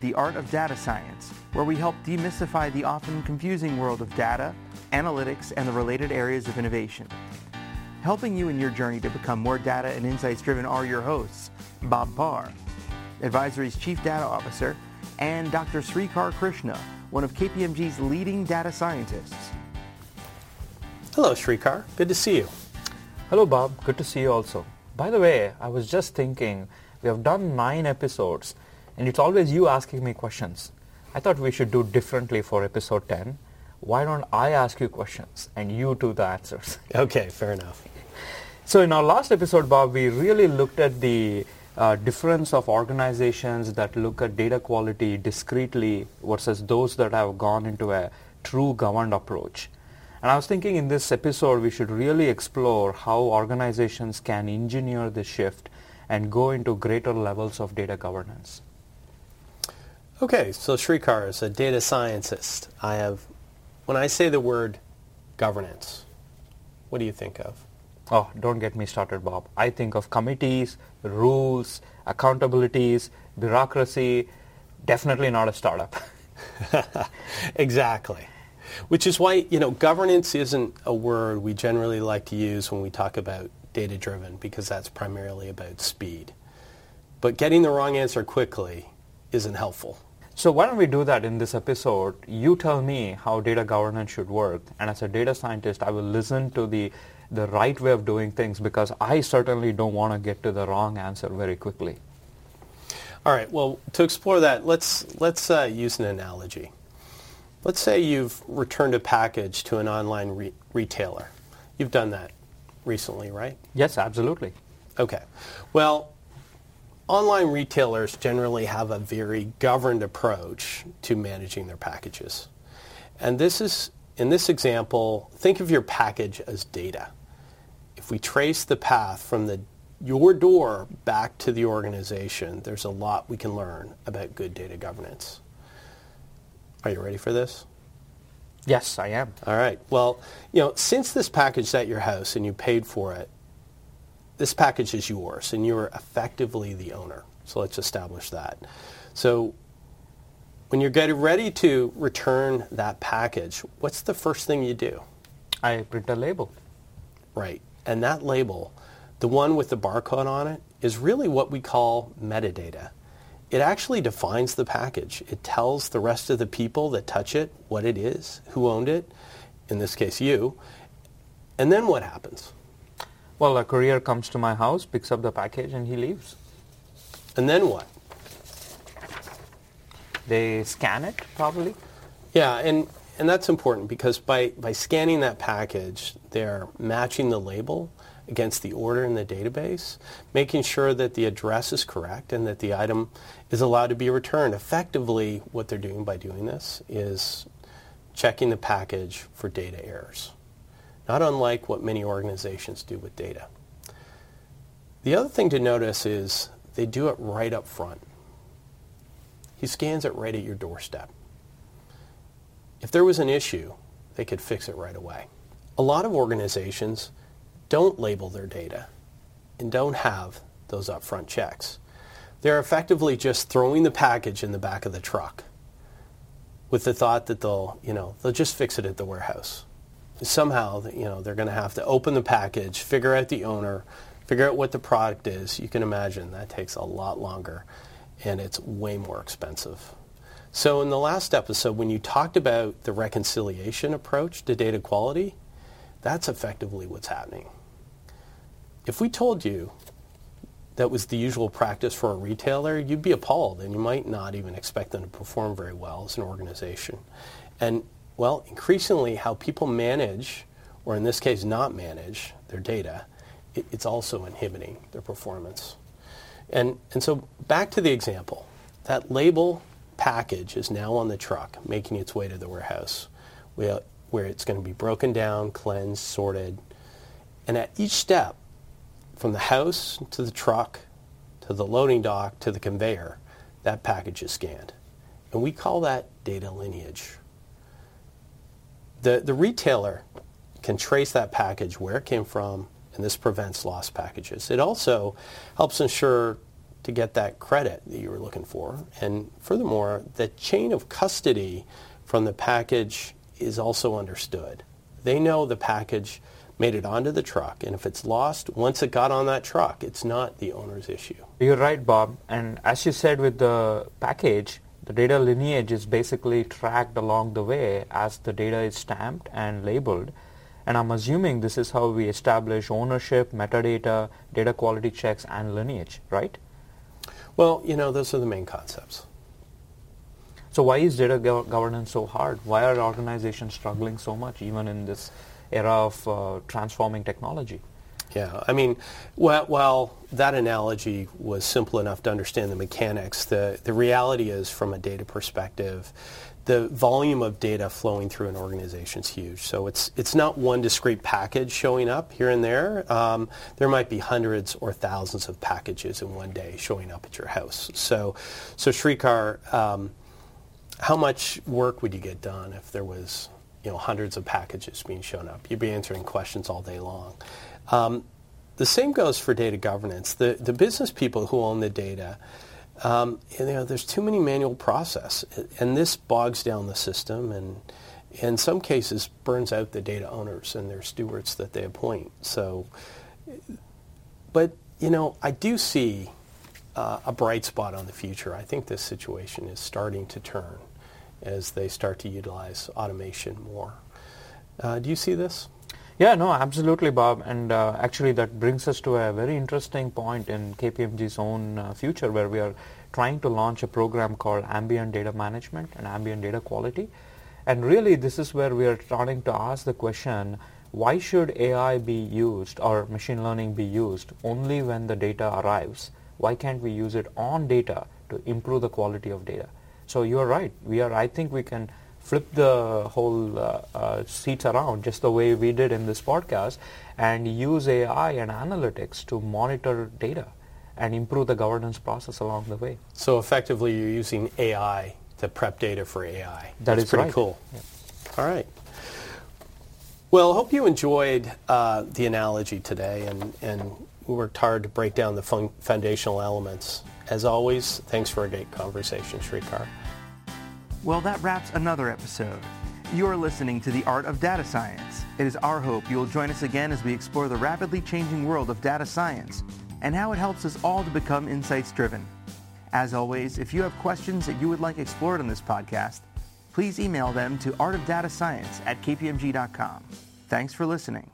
The Art of Data Science, where we help demystify the often confusing world of data, analytics, and the related areas of innovation. Helping you in your journey to become more data and insights driven are your hosts, Bob Parr, Advisory's Chief Data Officer, and Dr. Sreekar Krishna, one of KPMG's leading data scientists. Hello, Sreekar. Good to see you. Hello, Bob. Good to see you also. By the way, I was just thinking, we have done nine episodes, and it's always you asking me questions. I thought we should do differently for episode 10. Why don't I ask you questions and you do the answers? Okay, fair enough. So in our last episode, Bob, we really looked at the uh, difference of organizations that look at data quality discreetly versus those that have gone into a true governed approach. And I was thinking in this episode we should really explore how organizations can engineer the shift and go into greater levels of data governance. Okay, so Sreekar is a data scientist. I have, when I say the word governance, what do you think of? Oh, don't get me started, Bob. I think of committees, rules, accountabilities, bureaucracy, definitely not a startup. exactly. Which is why, you know, governance isn't a word we generally like to use when we talk about data driven because that's primarily about speed. But getting the wrong answer quickly isn't helpful. So why don't we do that in this episode? You tell me how data governance should work, and as a data scientist, I will listen to the the right way of doing things because I certainly don't want to get to the wrong answer very quickly. All right. Well, to explore that, let's let's uh, use an analogy. Let's say you've returned a package to an online re- retailer. You've done that recently, right? Yes, absolutely. Okay. Well, online retailers generally have a very governed approach to managing their packages. And this is, in this example, think of your package as data if we trace the path from the your door back to the organization, there's a lot we can learn about good data governance. Are you ready for this? Yes, I am. All right. Well, you know, since this package is at your house and you paid for it, this package is yours and you're effectively the owner. So let's establish that. So when you're getting ready to return that package, what's the first thing you do? I print a label. Right. And that label, the one with the barcode on it, is really what we call metadata. It actually defines the package. It tells the rest of the people that touch it what it is, who owned it, in this case you, and then what happens? Well, a courier comes to my house, picks up the package, and he leaves. And then what? They scan it, probably. Yeah, and and that's important because by, by scanning that package, they're matching the label against the order in the database, making sure that the address is correct and that the item is allowed to be returned. Effectively, what they're doing by doing this is checking the package for data errors, not unlike what many organizations do with data. The other thing to notice is they do it right up front. He scans it right at your doorstep. If there was an issue, they could fix it right away. A lot of organizations don't label their data and don't have those upfront checks. They're effectively just throwing the package in the back of the truck with the thought that they'll, you know, they'll just fix it at the warehouse. Somehow, you know, they're going to have to open the package, figure out the owner, figure out what the product is. You can imagine that takes a lot longer and it's way more expensive. So in the last episode, when you talked about the reconciliation approach to data quality, that's effectively what's happening. If we told you that was the usual practice for a retailer, you'd be appalled and you might not even expect them to perform very well as an organization. And well, increasingly how people manage, or in this case not manage, their data, it, it's also inhibiting their performance. And, and so back to the example. That label package is now on the truck, making its way to the warehouse, where, where it's going to be broken down, cleansed, sorted. And at each step, from the house to the truck, to the loading dock, to the conveyor, that package is scanned. And we call that data lineage. The, the retailer can trace that package, where it came from, and this prevents lost packages. It also helps ensure to get that credit that you were looking for. And furthermore, the chain of custody from the package is also understood. They know the package made it onto the truck, and if it's lost, once it got on that truck, it's not the owner's issue. You're right, Bob. And as you said with the package, the data lineage is basically tracked along the way as the data is stamped and labeled. And I'm assuming this is how we establish ownership, metadata, data quality checks, and lineage, right? Well, you know, those are the main concepts. So why is data go- governance so hard? Why are organizations struggling so much, even in this era of uh, transforming technology? Yeah, I mean, well, while that analogy was simple enough to understand the mechanics, the, the reality is from a data perspective, the volume of data flowing through an organization is huge. So it's, it's not one discrete package showing up here and there. Um, there might be hundreds or thousands of packages in one day showing up at your house. So, so Sreekar, um, how much work would you get done if there was you know, hundreds of packages being shown up? You'd be answering questions all day long. Um, the same goes for data governance. The, the business people who own the data, um, you know, there's too many manual process, and this bogs down the system and in some cases burns out the data owners and their stewards that they appoint. So, but you know, I do see uh, a bright spot on the future. I think this situation is starting to turn as they start to utilize automation more. Uh, do you see this? Yeah, no, absolutely, Bob. And uh, actually, that brings us to a very interesting point in KPMG's own uh, future where we are trying to launch a program called Ambient Data Management and Ambient Data Quality. And really, this is where we are starting to ask the question, why should AI be used or machine learning be used only when the data arrives? Why can't we use it on data to improve the quality of data? So you're right. We are. I think we can flip the whole uh, uh, seats around just the way we did in this podcast and use AI and analytics to monitor data and improve the governance process along the way. So effectively, you're using AI to prep data for AI. That That's is pretty right. cool. Yeah. All right. Well, I hope you enjoyed uh, the analogy today, and, and we worked hard to break down the fun- foundational elements. As always, thanks for a great conversation, Sreekar. Well, that wraps another episode. You are listening to The Art of Data Science. It is our hope you will join us again as we explore the rapidly changing world of data science and how it helps us all to become insights driven. As always, if you have questions that you would like explored on this podcast, please email them to artofdatascience at kpmg.com. Thanks for listening.